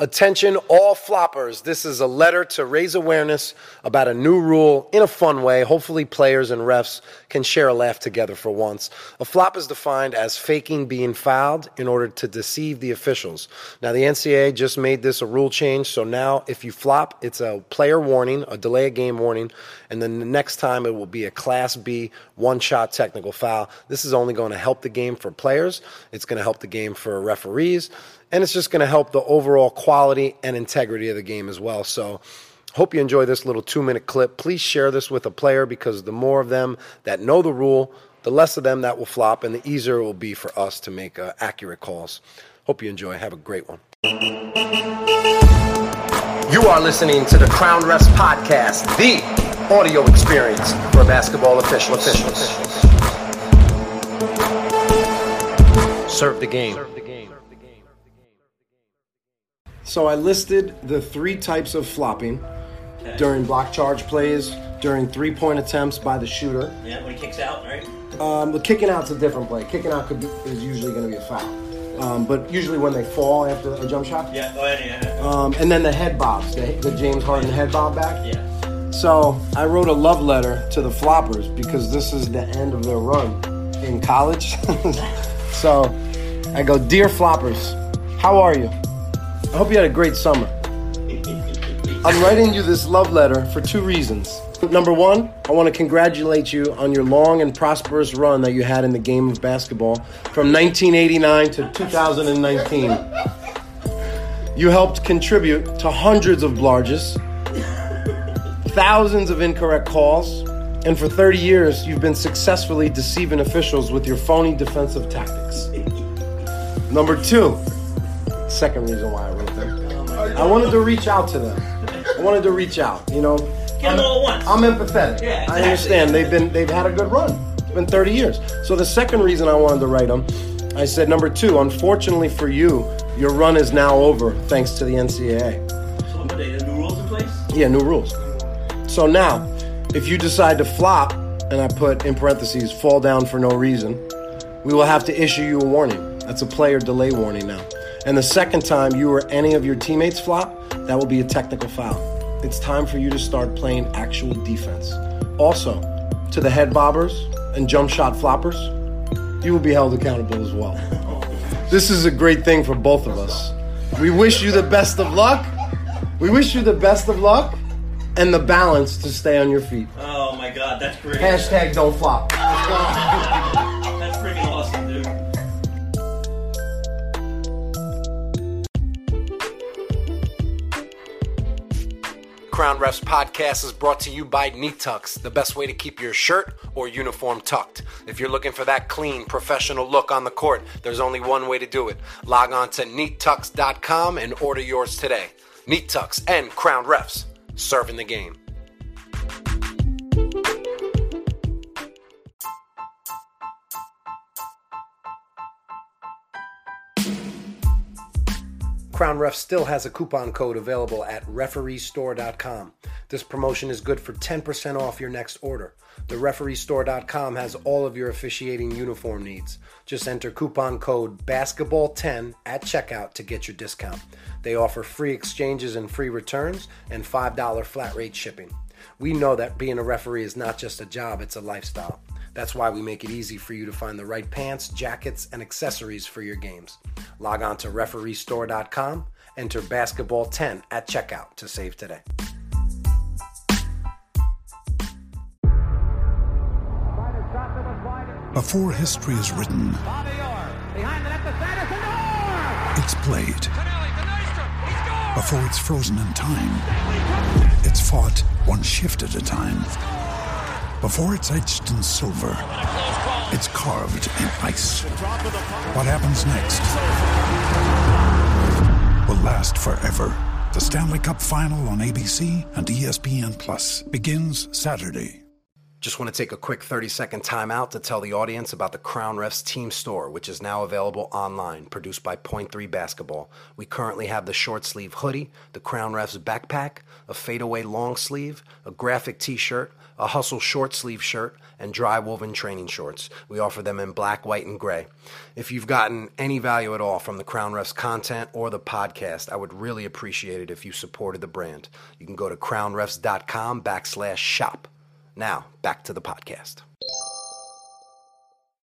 Attention, all floppers. This is a letter to raise awareness about a new rule in a fun way. Hopefully, players and refs can share a laugh together for once. A flop is defined as faking being fouled in order to deceive the officials. Now, the NCAA just made this a rule change, so now if you flop, it's a player warning, a delay of game warning, and then the next time it will be a Class B one shot technical foul. This is only going to help the game for players, it's going to help the game for referees and it's just going to help the overall quality and integrity of the game as well. So, hope you enjoy this little two minute clip. Please share this with a player because the more of them that know the rule, the less of them that will flop, and the easier it will be for us to make uh, accurate calls. Hope you enjoy. Have a great one. You are listening to the Crown Refs Podcast, the audio experience for basketball officials. officials. Serve the game. So I listed the three types of flopping Okay. during block charge plays, during three point attempts by the shooter. Yeah, when he kicks out, right? Um, but kicking out's a different play. Kicking out could be, is usually going to be a foul. Um, but usually when they fall after a jump shot. Yeah, oh, yeah, yeah. Um, and then the head bobs, the, the James Harden head bob back. yeah. So I wrote a love letter to the floppers because this is the end of their run in college. so I go, Dear floppers, how are you? I hope you had a great summer. I'm writing you this love letter for two reasons. Number one, I want to congratulate you on your long and prosperous run that you had in the game of basketball from 1989 to 2019. You helped contribute to hundreds of blarges, thousands of incorrect calls, and for 30 years, you've been successfully deceiving officials with your phony defensive tactics. Number two, second reason why I. I wanted to reach out to them. I wanted to reach out, you know. Get them all at once. I'm empathetic. Yeah, I understand. They've been they've had a good run. It's been 30 years. So the second reason I wanted to write them, I said number two. Unfortunately for you, your run is now over thanks to the NCAA. So what, they the new rules in place? Yeah, new rules. So now, if you decide to flop, and I put in parentheses, fall down for no reason, we will have to issue you a warning. That's a player delay warning now. And the second time you or any of your teammates flop, that will be a technical foul. It's time for you to start playing actual defense. Also, to the head bobbers and jump shot floppers, you will be held accountable as well. This is a great thing for both of us. We wish you the best of luck. We wish you the best of luck and the balance to stay on your feet. Oh my god, that's great. Hashtag don't flop. Crown Refs Podcast is brought to you by Neat Tucks, the best way to keep your shirt or uniform tucked. If you're looking for that clean, professional look on the court, there's only one way to do it. Log on to neattux.com and order yours today. Neat Tucks and Crown Refs, serving the game. Crown Ref still has a coupon code available at refereestore.com. This promotion is good for 10% off your next order. The refereestore.com has all of your officiating uniform needs. Just enter coupon code basketball10 at checkout to get your discount. They offer free exchanges and free returns and $5 flat rate shipping. We know that being a referee is not just a job, it's a lifestyle. That's why we make it easy for you to find the right pants, jackets, and accessories for your games. Log on to refereestore.com, enter basketball10 at checkout to save today. Before history is written, it's played. Before it's frozen in time, it's fought one shift at a time. Before it's etched in silver, it's carved in ice. What happens next will last forever. The Stanley Cup Final on ABC and ESPN Plus begins Saturday. Just want to take a quick 30 second time out to tell the audience about the Crown Refs Team Store, which is now available online, produced by Point 3 Basketball. We currently have the short sleeve hoodie, the Crown Refs backpack, a fadeaway long sleeve, a graphic t shirt, a hustle short sleeve shirt, and dry woven training shorts. We offer them in black, white, and gray. If you've gotten any value at all from the Crown Refs content or the podcast, I would really appreciate it if you supported the brand. You can go to crownrefs.com backslash shop. Now, back to the podcast.